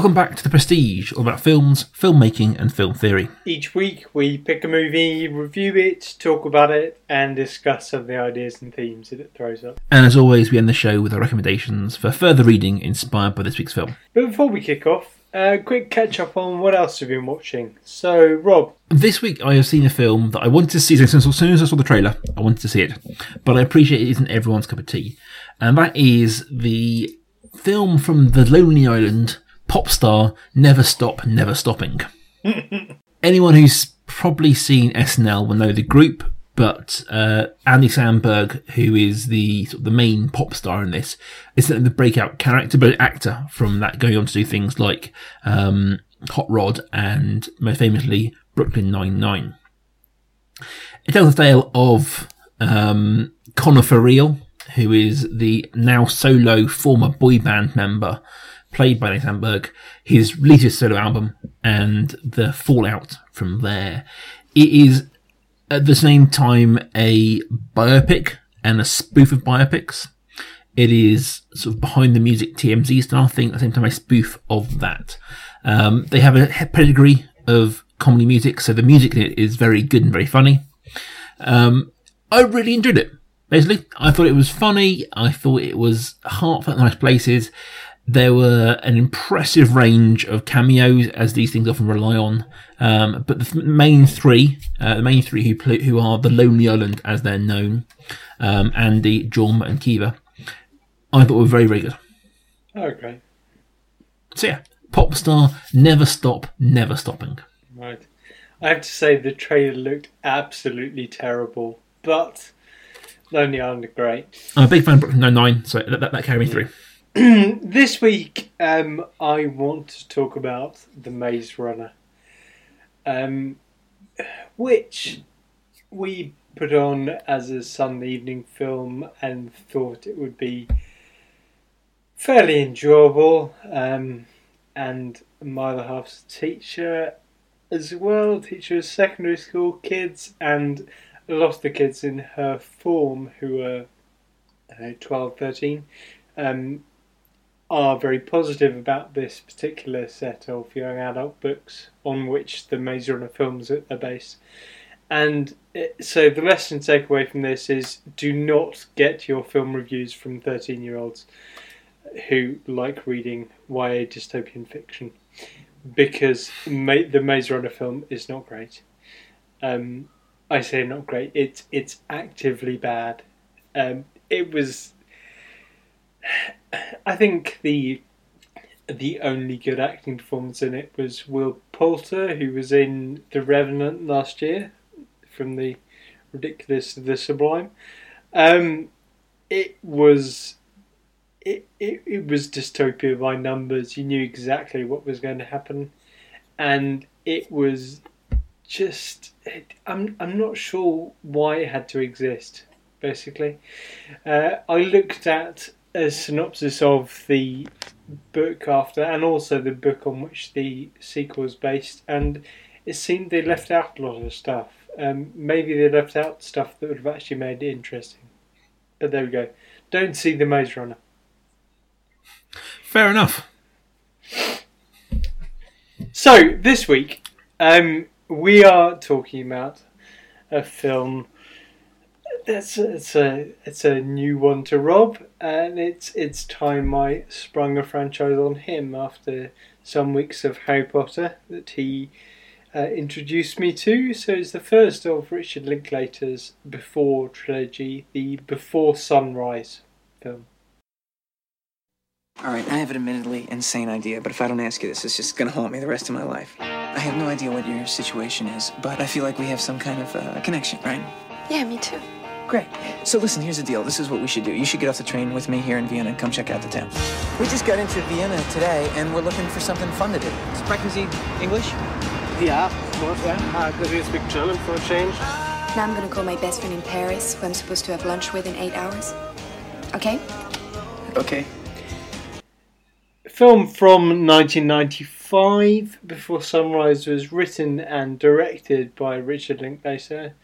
Welcome back to The Prestige, all about films, filmmaking, and film theory. Each week we pick a movie, review it, talk about it, and discuss some of the ideas and themes that it throws up. And as always, we end the show with our recommendations for further reading inspired by this week's film. But before we kick off, a quick catch up on what else we've been watching. So, Rob, This week, I have seen a film that I wanted to see since as soon as I saw the trailer. I wanted to see it, but I appreciate it isn't everyone's cup of tea, and that is the film from the Lonely Island, pop star Never Stop, Never Stopping. Anyone who's probably seen SNL will know the group, but uh, Andy Samberg, who is the sort of the main pop star in this, is the breakout character, but actor from that, going on to do things like um, Hot Rod and most famously Brooklyn Nine Nine. It tells the tale of um, Connor real, who is the now solo former boy band member, played by Nate Samberg, his latest solo album, and the fallout from there. It is at the same time a biopic and a spoof of biopics. It is sort of behind the music TMZ style thing, at the same time a spoof of that. Um, they have a pedigree of comedy music, so the music in it is very good and very funny. Um, I really enjoyed it. Basically, I thought it was funny. I thought it was heartfelt, in nice places. There were an impressive range of cameos, as these things often rely on. Um, but the th- main three, uh, the main three who play, who are the Lonely Island, as they're known, um, Andy, Jorma, and Akiva, I thought were very, very good. okay, So yeah, pop star, never stop, never stopping. right. I have to say the trailer looked absolutely terrible, but Lonely Island great. I'm a big fan of Brooklyn Nine Nine, so that, that, that carried me through. This week, um, I want to talk about The Maze Runner, um, which we put on as a Sunday evening film and thought it would be fairly enjoyable. Um, and my other half's teacher as well, teacher of secondary school kids, and a lot of the kids in her form who were uh, 12, 13. Um, are very positive about this particular set of young adult books on which the Maze Runner films are based. And so the lesson to take away from this is do not get your film reviews from 13 year olds who like reading YA dystopian fiction because the Maze Runner film is not great. Um, I say not great, it's, it's actively bad. Um, it was I think the the only good acting performance in it was Will Poulter, who was in The Revenant last year, from the ridiculous to the sublime. Um, it was it, it it was dystopia by numbers. You knew exactly what was going to happen, and it was just it, I'm I'm not sure why it had to exist. Basically, uh, I looked at a synopsis of the book after, and also the book on which the sequel is based, and it seemed they left out a lot of stuff. Um, maybe they left out stuff that would have actually made it interesting. But there we go. Don't see the Maze Runner. Fair enough. So this week, um, we are talking about a film. That's it's a it's a new one to Rob, and it's it's time I sprung a franchise on him after some weeks of Harry Potter that he uh, introduced me to. So it's the first of Richard Linklater's Before trilogy, the Before Sunrise film. All right, I have an admittedly insane idea, but if I don't ask you this, it's just gonna haunt me the rest of my life. I have no idea what your situation is, but I feel like we have some kind of uh, connection, right? Yeah, me too. Great. So listen, here's the deal. This is what we should do. You should get off the train with me here in Vienna and come check out the town. We just got into Vienna today, and we're looking for something fun to do. Sprechen Sie English? Yeah, of course. Yeah. Uh, could you speak German for a change? Now I'm gonna call my best friend in Paris, who I'm supposed to have lunch with in eight hours. Okay? Okay. film from 1995 before sunrise was written and directed by richard linklater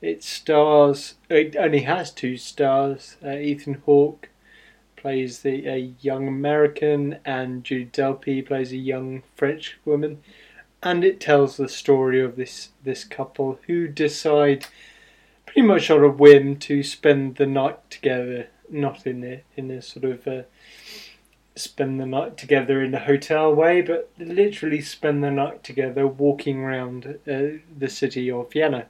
it stars it only has two stars uh, ethan hawke plays the a young American, and Julie Delpy plays a young French woman, and it tells the story of this this couple who decide pretty much on a whim to spend the night together, not in a in a sort of uh, spend the night together in a hotel way, but literally spend the night together walking around uh, the city of Vienna.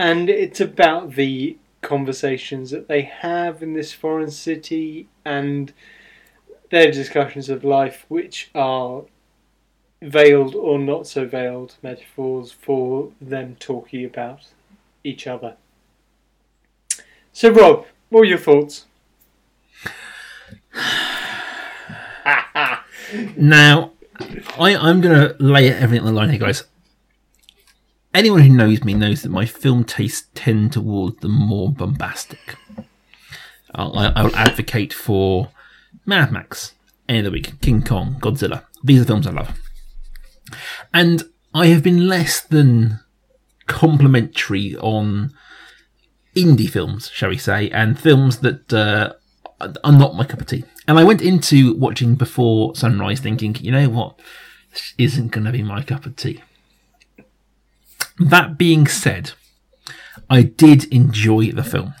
And it's about the conversations that they have in this foreign city and their discussions of life, which are veiled or not so veiled metaphors for them talking about each other. So, Rob, what are your thoughts? Now, I, I'm going to lay everything on the line here, guys. Anyone who knows me knows that my film tastes tend towards the more bombastic. I, I will advocate for Mad Max, End of the Week, King Kong, Godzilla. These are films I love. And I have been less than complimentary on indie films, shall we say, and films that uh, are not my cup of tea. And I went into watching Before Sunrise thinking, you know what, this isn't going to be my cup of tea. That being said, I did enjoy the film.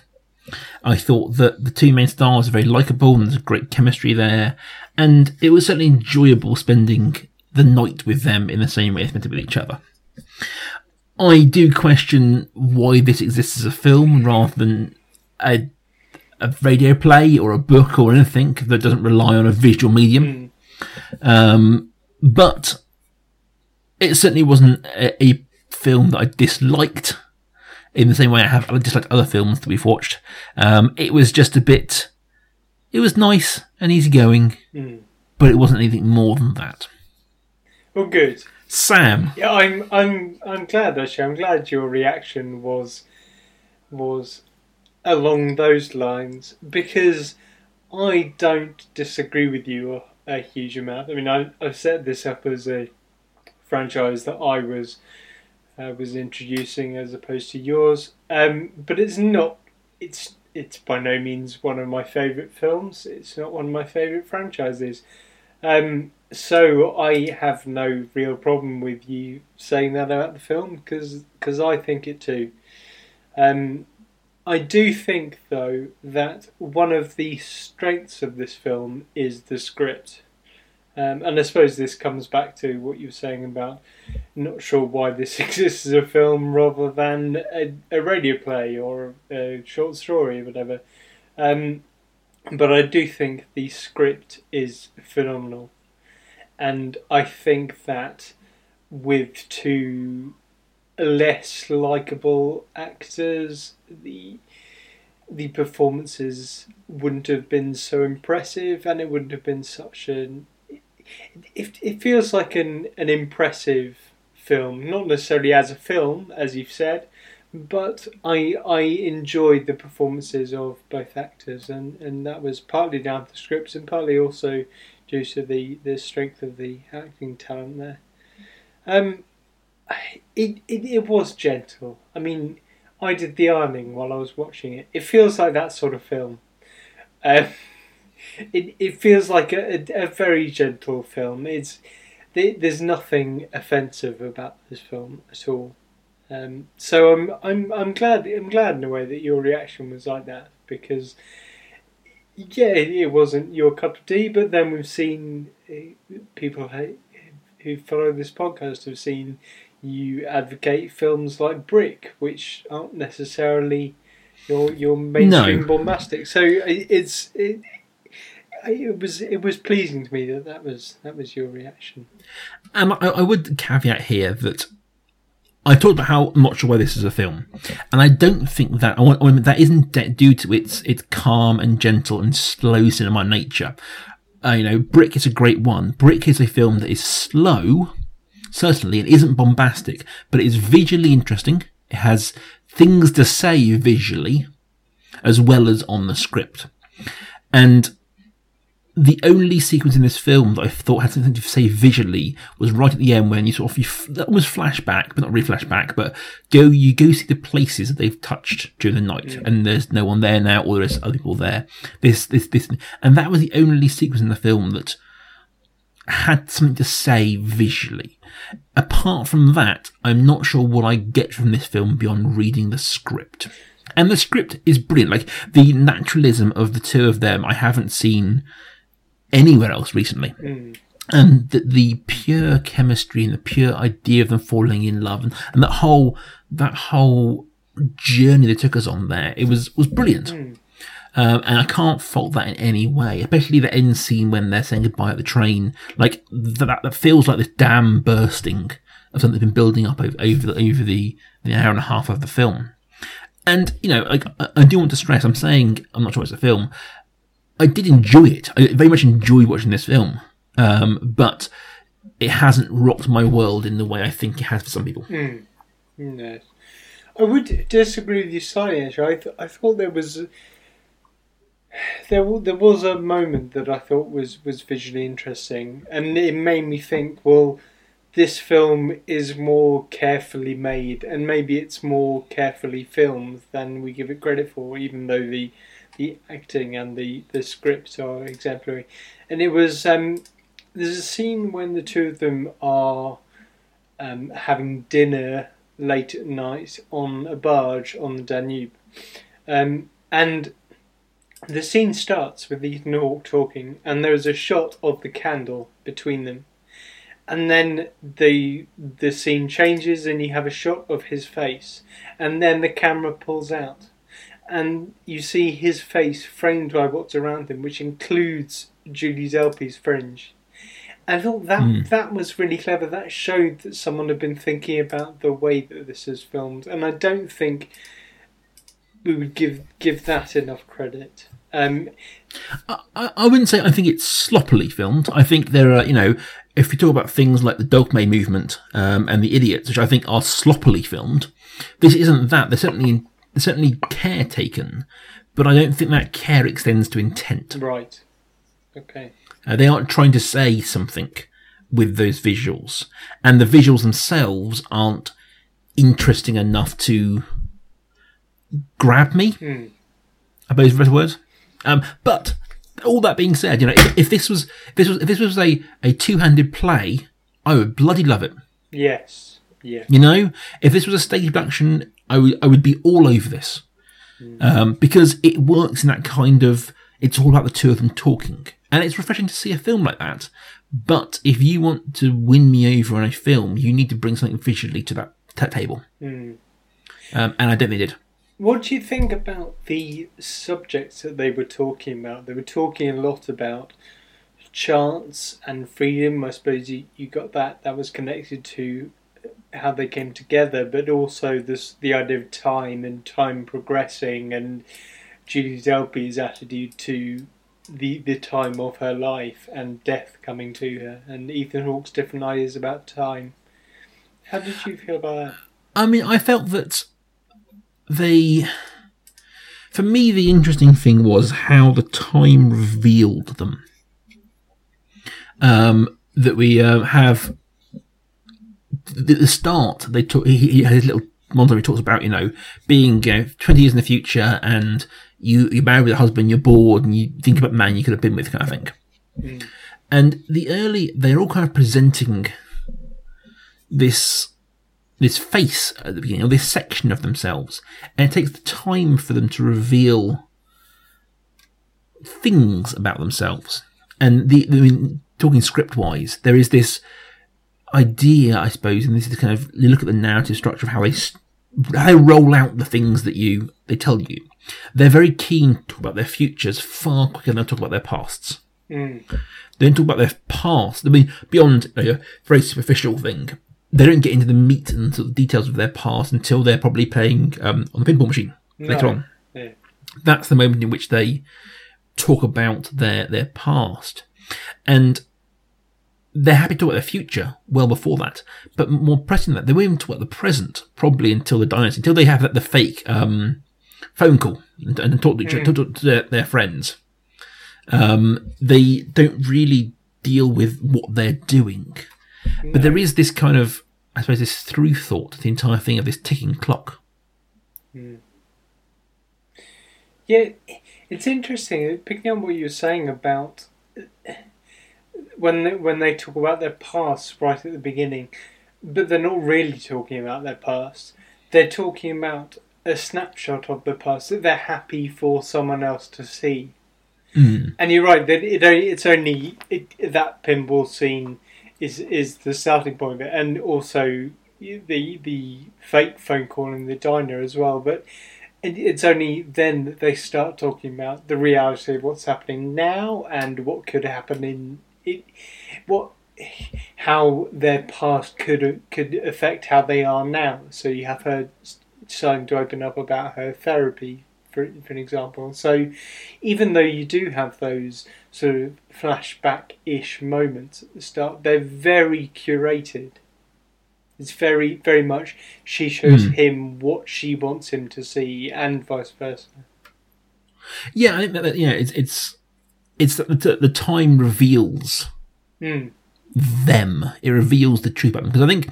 I thought that the two main stars are very likable and there's great chemistry there, and it was certainly enjoyable spending the night with them in the same way they spent it with each other. I do question why this exists as a film rather than a a radio play or a book or anything that doesn't rely on a visual medium. Mm. Um, but it certainly wasn't a, a, film that I disliked in the same way I have I disliked other films that we've watched. Um, it was just a bit. It was nice and easygoing, mm. but it wasn't anything more than that. Well, good. Sam. Yeah, I'm. I'm. I'm glad actually. I'm glad your reaction was was along those lines because I don't disagree with you a, a huge amount. I mean, I, I've set this up as a franchise that I was uh, was introducing as opposed to yours, um, but it's not. It's it's by no means one of my favourite films. It's not one of my favourite franchises. Um, so I have no real problem with you saying that about the film because cause I think it too. Um, I do think, though, that one of the strengths of this film is the script. Um, and I suppose this comes back to what you were saying about not sure why this exists as a film rather than a, a radio play or a short story or whatever. Um, but I do think the script is phenomenal. And I think that with two less likable actors, the the performances wouldn't have been so impressive, and it wouldn't have been such an. It, it feels like an an impressive film, not necessarily as a film, as you've said, but I I enjoyed the performances of both actors, and, and that was partly down to the scripts and partly also due to the, the strength of the acting talent there. Um, it, it, it was gentle. I mean, I did the ironing while I was watching it. It feels like that sort of film. Um, it it feels like a, a, a, very gentle film. It's there's nothing offensive about this film at all. Um, so I'm I'm I'm glad I'm glad in a way that your reaction was like that because yeah it wasn't your cup of tea. But then we've seen uh, people who follow this podcast have seen you advocate films like Brick, which aren't necessarily your your mainstream no. bombastic. So it's it, it was it was pleasing to me that that was that was your reaction. Um, I, I would caveat here that I talked about how I'm not sure why this is a film, and I don't think that I want, I mean, that isn't due to its its calm and gentle and slow cinema nature. Uh, you know, Brick is a great one. Brick is a film that is slow Certainly, it isn't bombastic, but it is visually interesting. It has things to say visually, as well as on the script. And the only sequence in this film that I thought had something to say visually was right at the end when you sort of you f- almost flashback, but not really flashback, but go you go see the places that they've touched during the night, and there's no one there now, or there's other people there. This this this, and that was the only sequence in the film that had something to say visually. Apart from that, I'm not sure what I get from this film beyond reading the script. And the script is brilliant. Like the naturalism of the two of them, I haven't seen anywhere else recently. And the, the pure chemistry and the pure idea of them falling in love and, and that whole that whole journey they took us on there, it was was brilliant. Um, and I can't fault that in any way, especially the end scene when they're saying goodbye at the train. Like that, that feels like this dam bursting of something that's been building up over, over the over the, the hour and a half of the film. And you know, like I, I do want to stress, I'm saying I'm not sure it's a film. I did enjoy it. I very much enjoyed watching this film, um, but it hasn't rocked my world in the way I think it has for some people. No. I would disagree with you slightly. Actually, I, th- I thought there was there w- there was a moment that I thought was was visually interesting, and it made me think. Well, this film is more carefully made, and maybe it's more carefully filmed than we give it credit for, even though the the acting and the the scripts are exemplary. And it was um, there's a scene when the two of them are um, having dinner late at night on a barge on the Danube. Um, and the scene starts with Ethan Hawke talking, and there is a shot of the candle between them. And then the the scene changes, and you have a shot of his face, and then the camera pulls out, and you see his face framed by what's around him, which includes Julie Delpy's fringe. I thought that that was really clever. That showed that someone had been thinking about the way that this is filmed, and I don't think we would give give that enough credit. Um, I, I wouldn't say I think it's sloppily filmed. I think there are, you know, if you talk about things like the Dogme movement um, and the Idiots, which I think are sloppily filmed, this isn't that. There's certainly certainly care taken, but I don't think that care extends to intent. right. Okay. Uh, they aren't trying to say something with those visuals, and the visuals themselves aren't interesting enough to grab me. I suppose the better words. Um, but all that being said, you know, if, if this was if this was if this was a, a two handed play, I would bloody love it. Yes. Yeah. You know, if this was a stage production, I would I would be all over this um, because it works in that kind of. It's all about the two of them talking, and it's refreshing to see a film like that. But if you want to win me over on a film, you need to bring something visually to that, that table, um, and I don't think they did. What do you think about the subjects that they were talking about? They were talking a lot about chance and freedom. I suppose you, you got that. That was connected to how they came together, but also this the idea of time and time progressing and Julie Delpy's attitude to the the time of her life and death coming to her, and Ethan Hawke's different ideas about time. How did you feel about that? I mean, I felt that they. For me, the interesting thing was how the time revealed them. Um, that we uh, have. At the start, they talk. He, he had his little. He talks about you know being you know twenty years in the future, and you you're married with a husband, you're bored, and you think about man you could have been with, kind of thing. Mm. And the early, they're all kind of presenting this this face at the beginning, or this section of themselves, and it takes the time for them to reveal things about themselves. And the, I mean, talking script wise, there is this idea, I suppose, and this is kind of you look at the narrative structure of how they how they roll out the things that you they tell you. They're very keen to talk about their futures far quicker than they talk about their pasts. They don't talk about their past. I mean, beyond you know, a very superficial thing, they don't get into the meat and sort of details of their past until they're probably playing um, on the pinball machine later on. Yeah. That's the moment in which they talk about their their past, and they're happy to talk about their future well before that. But more pressing than that, they won't even talk about the present probably until the dynasty, until they have that, the fake um, phone call and, and talk to, each, talk to their, their friends. Um, they don't really deal with what they're doing, but there is this kind of, I suppose, this through thought, the entire thing of this ticking clock. Yeah, it's interesting picking up what you were saying about when they, when they talk about their past right at the beginning, but they're not really talking about their past. They're talking about a snapshot of the past that they're happy for someone else to see. Hmm. And you're right that it it's only it, that pinball scene is is the starting point of it, and also the the fake phone call in the diner as well. But it, it's only then that they start talking about the reality of what's happening now and what could happen in it, what how their past could could affect how they are now. So you have her starting to open up about her therapy, for, for an example. So even though you do have those sort of flashback ish moments at the start, they're very curated. It's very, very much she shows hmm. him what she wants him to see, and vice versa. Yeah, I think that, that yeah, it's it's it's that the, the time reveals Mm. them. It reveals the truth about them because I think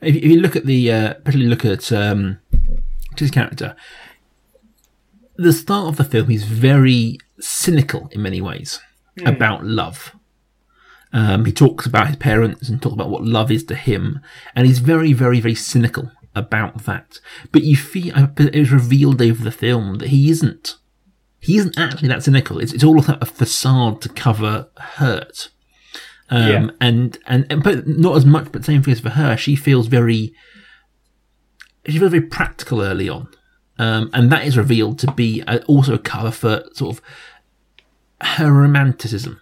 if, if you look at the, uh, particularly look at um, his character, the start of the film is very cynical in many ways about love. Um, he talks about his parents and talks about what love is to him, and he's very, very, very cynical about that. But you feel it was revealed over the film that he isn't. He isn't actually that cynical. It's, it's all a facade to cover hurt. Um, Yeah. and, and, and, but not as much, but same thing as for her. She feels very, she feels very practical early on. Um, and that is revealed to be a, also a cover for sort of her romanticism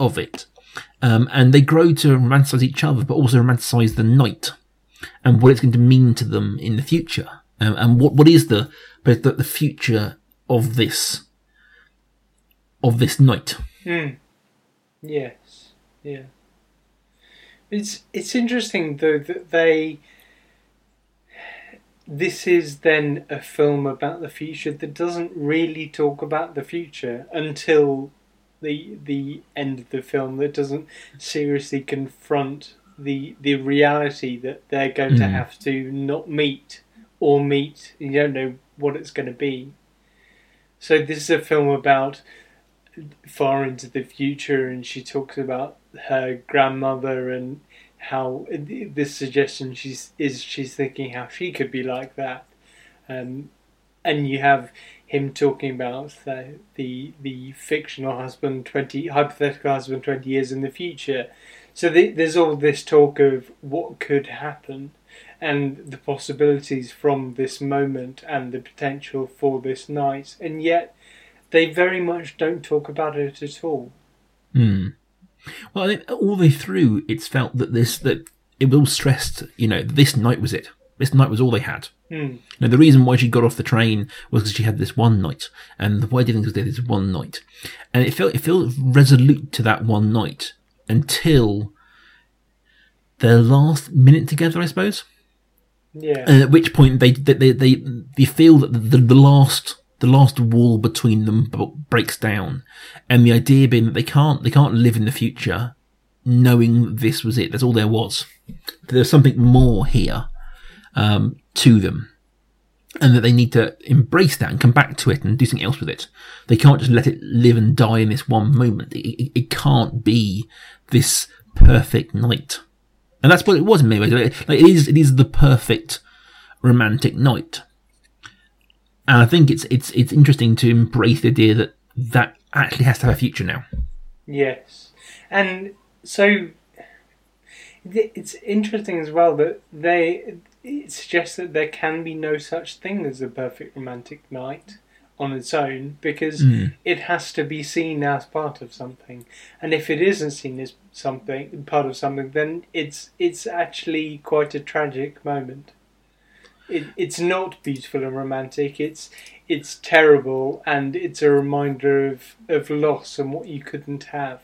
of it. Um, and they grow to romanticize each other, but also romanticize the night and what it's going to mean to them in the future. Um, and what, what is the, the, the future of this, of this night. Hmm. Yes, yeah. It's it's interesting though that they. This is then a film about the future that doesn't really talk about the future until the the end of the film. That doesn't seriously confront the the reality that they're going to hmm. have to not meet or meet. You don't know what it's going to be. So this is a film about far into the future, and she talks about her grandmother and how this suggestion she's is she's thinking how she could be like that, um, and you have him talking about the the, the fictional husband twenty hypothetical husband twenty years in the future. So the, there's all this talk of what could happen and the possibilities from this moment and the potential for this night, and yet they very much don't talk about it at all. Well, I think all the way through, it's felt that this that it was all stressed. You know, this night was it. This night was all they had. Hmm. Now, the reason why she got off the train was because she had this one night, and the wedding was there this one night, and it felt it felt resolute to that one night until their last minute together, I suppose. Yeah. And at which point they they they, they, they feel that the, the last the last wall between them breaks down, and the idea being that they can't they can't live in the future knowing this was it. That's all there was. There's something more here um, to them, and that they need to embrace that and come back to it and do something else with it. They can't just let it live and die in this one moment. It, it, it can't be this perfect night. And that's what it was in many ways. Like, it is, it is the perfect romantic night. And I think it's it's it's interesting to embrace the idea that that actually has to have a future now. Yes, and so it's interesting as well that they it suggests that there can be no such thing as a perfect romantic night on its own because hmm. it has to be seen as part of something, and if it isn't seen as something part of something, then it's it's actually quite a tragic moment. It, it's not beautiful and romantic. It's it's terrible, and it's a reminder of, of loss and what you couldn't have.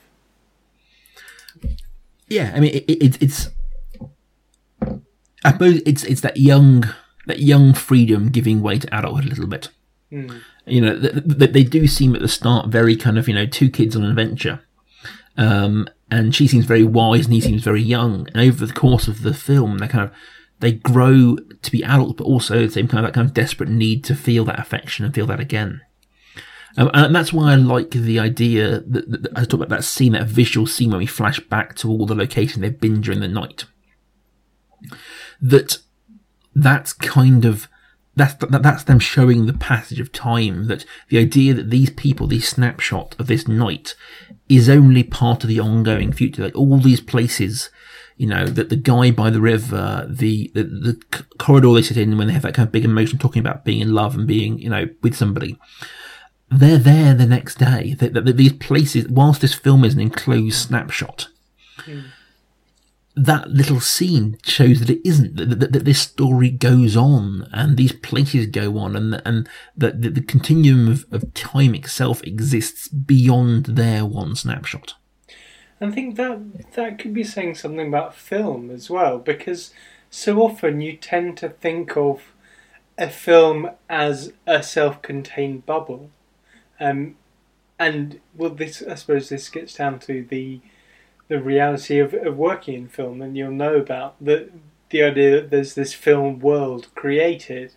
Yeah, I mean it, it, it's I suppose it's it's that young that young freedom giving way to adulthood a little bit. You know, th- th- they do seem at the start very kind of you know two kids on an adventure, um, and she seems very wise and he seems very young. And over the course of the film, they kind of they grow to be adults, but also the same kind of that kind of desperate need to feel that affection and feel that again. Um, and that's why I like the idea that, that, that I talk about that scene, that visual scene when we flash back to all the locations they've been during the night. That that's kind of that's that, that's them showing the passage of time. That the idea that these people, these snapshot of this night, is only part of the ongoing future. Like all these places, you know, that the guy by the river, the, the the corridor they sit in when they have that kind of big emotion, talking about being in love and being, you know, with somebody they're there the next day. That, that these places, whilst this film is an enclosed snapshot, that little scene shows that it isn't. That, that, that this story goes on, and these places go on, and and that the, the continuum of, of time itself exists beyond their one snapshot. I think that that could be saying something about film as well, because so often you tend to think of a film as a self-contained bubble, um, and well, this I suppose this gets down to the the reality of, of working in film, and you'll know about the the idea that there's this film world created,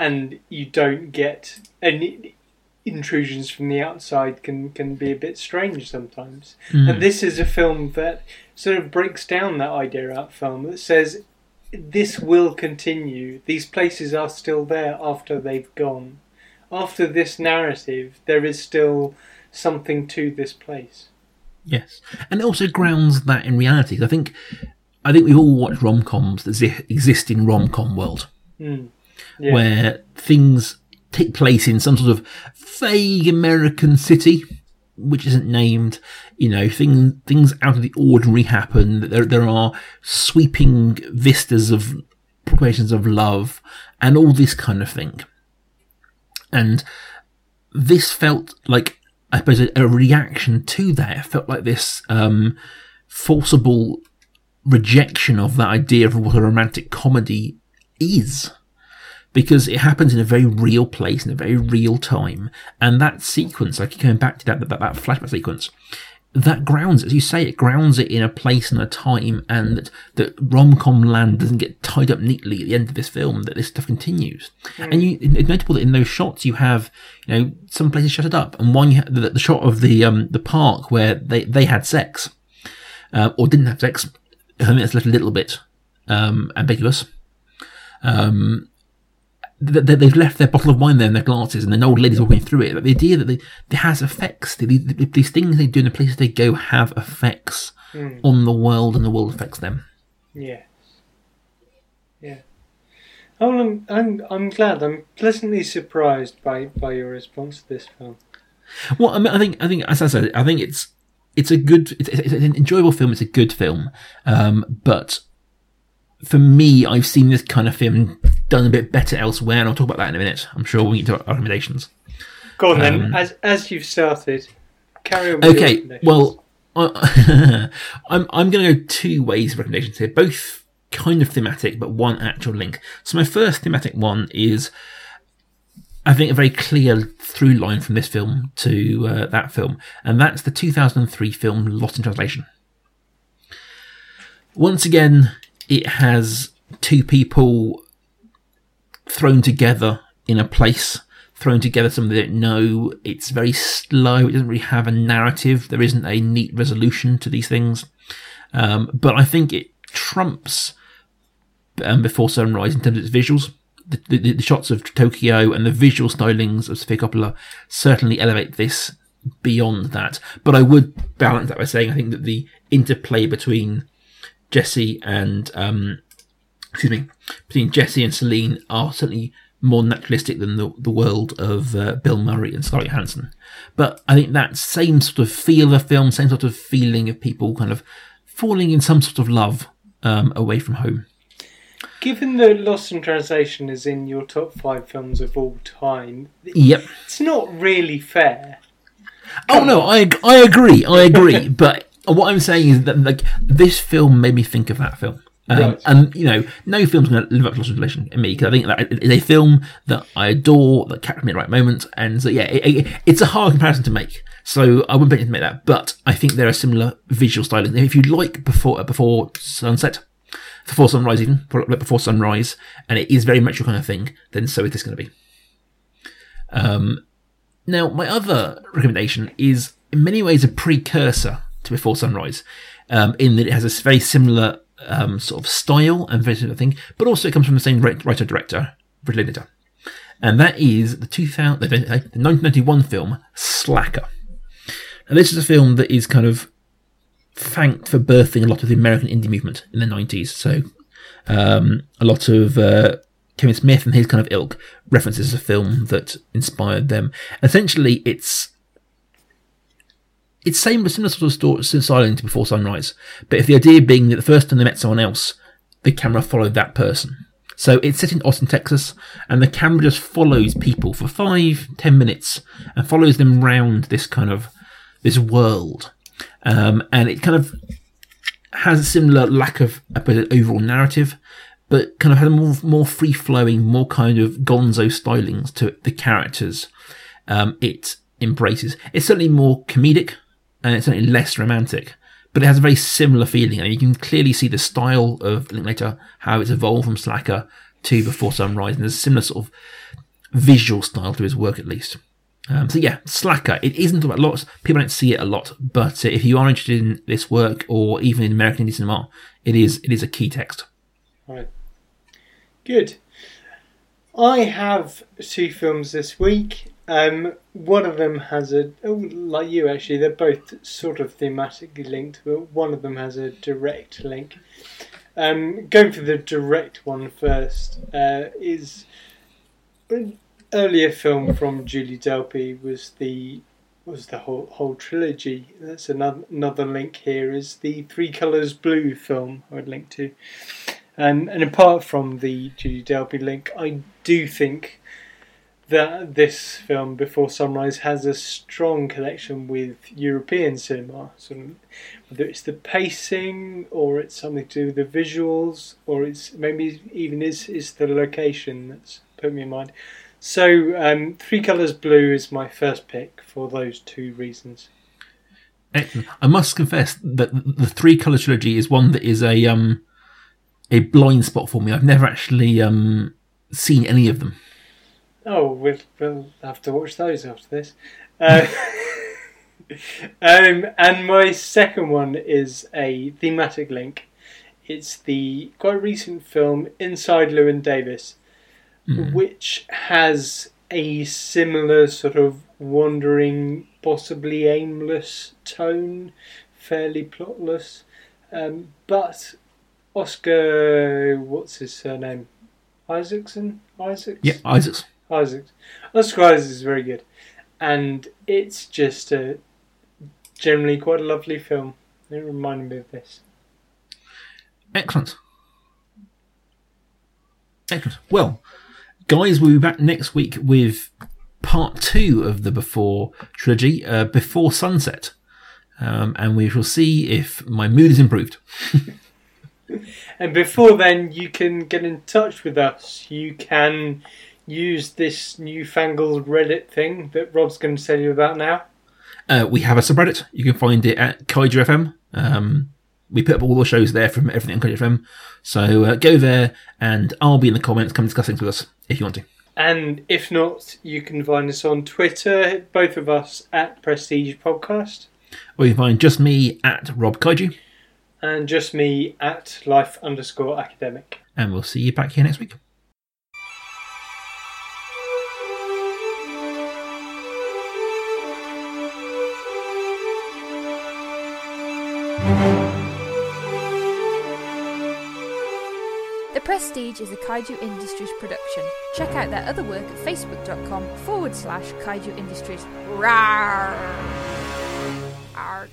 and you don't get any intrusions from the outside can can be a bit strange sometimes. And this is a film that sort of breaks down that idea out film that says this will continue. These places are still there after they've gone. After this narrative, there is still something to this place. Yes, and it also grounds that in reality. I think, I think we've all watched rom coms that exist in rom com world, Mm. Yeah. where things take place in some sort of vague American city, which isn't named. You know, things things out of the ordinary happen. There there are sweeping vistas of proclamations of love and all this kind of thing. And this felt like I suppose a, a reaction to that. It felt like this um, forcible rejection of that idea of what a romantic comedy is. Because it happens in a very real place, in a very real time. And that sequence, like going back to that, that, that flashback sequence, that grounds, as you say, it grounds it in a place and a time, and that, that rom-com land doesn't get tied up neatly at the end of this film. That this stuff continues, and you, it's notable that in those shots you have, you know, some places shuttered up, and one ha- the, the shot of the um the park where they they had sex, uh, or didn't have sex. I think that's left a little bit um ambiguous. Um, th- th- they've left their bottle of wine there in their glasses, and an old lady's walking through it. But the idea that they, it has effects, the- the- these things they do in the places they go have effects on the world, and the world affects them. Yes. Yeah. Oh, I'm, I'm, I'm glad. I'm pleasantly surprised by, by your response to this film. Well, I, mean, I think, I think, as I said, I think it's it's a good, it's, it's an enjoyable film. It's a good film, um, but for me, I've seen this kind of film done a bit better elsewhere, and I'll talk about that in a minute. I'm sure we get to our recommendations. Go on then. Um, As as you've started, carry on. With Okay, well, I, I'm I'm going to go two ways of recommendations here, both kind of thematic, but one actual link. So my first thematic one is, I think, a very clear through line from this film to uh, that film, and that's the 2003 film Lost in Translation. Once again, it has two people thrown together in a place, thrown together something they don't know. It's very slow. It doesn't really have a narrative. There isn't a neat resolution to these things. Um, but I think it trumps um, Before Sunrise in terms of its visuals. The, the, the shots of Tokyo and the visual stylings of Sofia Coppola certainly elevate this beyond that. But I would balance that by saying I think that the interplay between Jesse and um, excuse me, between Jesse and Celine are certainly more naturalistic than the, the world of uh, Bill Murray and Scarlett Johansson. But I think that same sort of feel of film, same sort of feeling of people kind of falling in some sort of love um, away from home. given that Lost in Translation is in your top five films of all time, Yep. it's not really fair. Oh no, I I agree, I agree. but what I'm saying is that like this film made me think of that film. Um, Right. And you know, no film's going to live up to Lost in Translation in me because I think that it is a film that I adore, that captured me at the right moment, and so yeah, it, it, it's a hard comparison to make. So I wouldn't bet you to make that, but I think there are similar visual styling. If you like before uh, before sunset, before sunrise, even before sunrise, and it is very much your kind of thing, then so is this going to be. Um, now, my other recommendation is in many ways a precursor to Before Sunrise, um, in that it has a very similar um, sort of style and very similar thing, but also it comes from the same writer director, Richard Linklater. And that is the, 2000, the 1991 film Slacker. And this is a film that is kind of thanked for birthing a lot of the American indie movement in the 90s. So um, a lot of uh, Kevin Smith and his kind of ilk references a film that inspired them. Essentially, it's it's same similar sort of story, styling to Before Sunrise, but if the idea being that the first time they met someone else, the camera followed that person. So it's set in Austin, Texas, and the camera just follows people for five, ten minutes and follows them round this kind of this world, um, and it kind of has a similar lack of suppose, overall narrative, but kind of has a more more free flowing, more kind of Gonzo stylings to the characters. Um, it embraces. It's certainly more comedic, and it's certainly less romantic, but it has a very similar feeling, and you can clearly see the style of Linklater, how it's evolved from Slacker to Before Sunrise, and there's a similar sort of visual style to his work at least. Um, so yeah, Slacker. It isn't about lots. People don't see it a lot, but if you are interested in this work or even in American indie cinema, it is it is a key text. Right. Good. I have two films this week. Um, one of them has a, oh, like you actually, they're both sort of thematically linked, but one of them has a direct link. Um, going for the direct one first uh, is an earlier film from Julie Delpy was the was the whole whole trilogy. That's another another link here is the Three Colors Blue film I would link to. Um, and apart from the Julie Delpy link, I do think that this film, Before Sunrise, has a strong connection with European cinema. Of, whether it's the pacing, or it's something to do with the visuals, or it's maybe even is is the location that's put me in mind. So, um, Three Colors Blue is my first pick for those two reasons. I must confess that the Three Color trilogy is one that is a um a blind spot for me. I've never actually um seen any of them. Oh, we'll, we'll have to watch those after this. Uh, um, and my second one is a thematic link. It's the quite recent film Inside Llewyn Davis, which has a similar sort of wandering, possibly aimless tone, fairly plotless. Um, but Oscar, what's his surname? Isaacson? Isaacs? Yeah, Isaacs. Isaacs. Oscar Isaacs is very good, and it's just a generally quite a lovely film. It reminded me of this. Excellent. Excellent. Well, guys, we'll be back next week with part two of the Before trilogy, uh, Before Sunset. Um, and we shall see if my mood is improved. And before then, you can get in touch with us. You can use this newfangled Reddit thing that Rob's going to tell you about now. Uh, we have a subreddit. You can find it at Kaiju FM. Um, we put up all the shows there from everything on Kaiju FM. So uh, go there and I'll be in the comments. Come discuss things with us if you want to. And if not, you can find us on Twitter, both of us at Prestige Podcast, Or you can find just me at Rob Kaiju. and just me at Life underscore Academic. And we'll see you back here next week. Prestige is a Kaiju Industries production. Check out their other work at facebook.com forward slash Kaiju Industries. Rawr. Arg.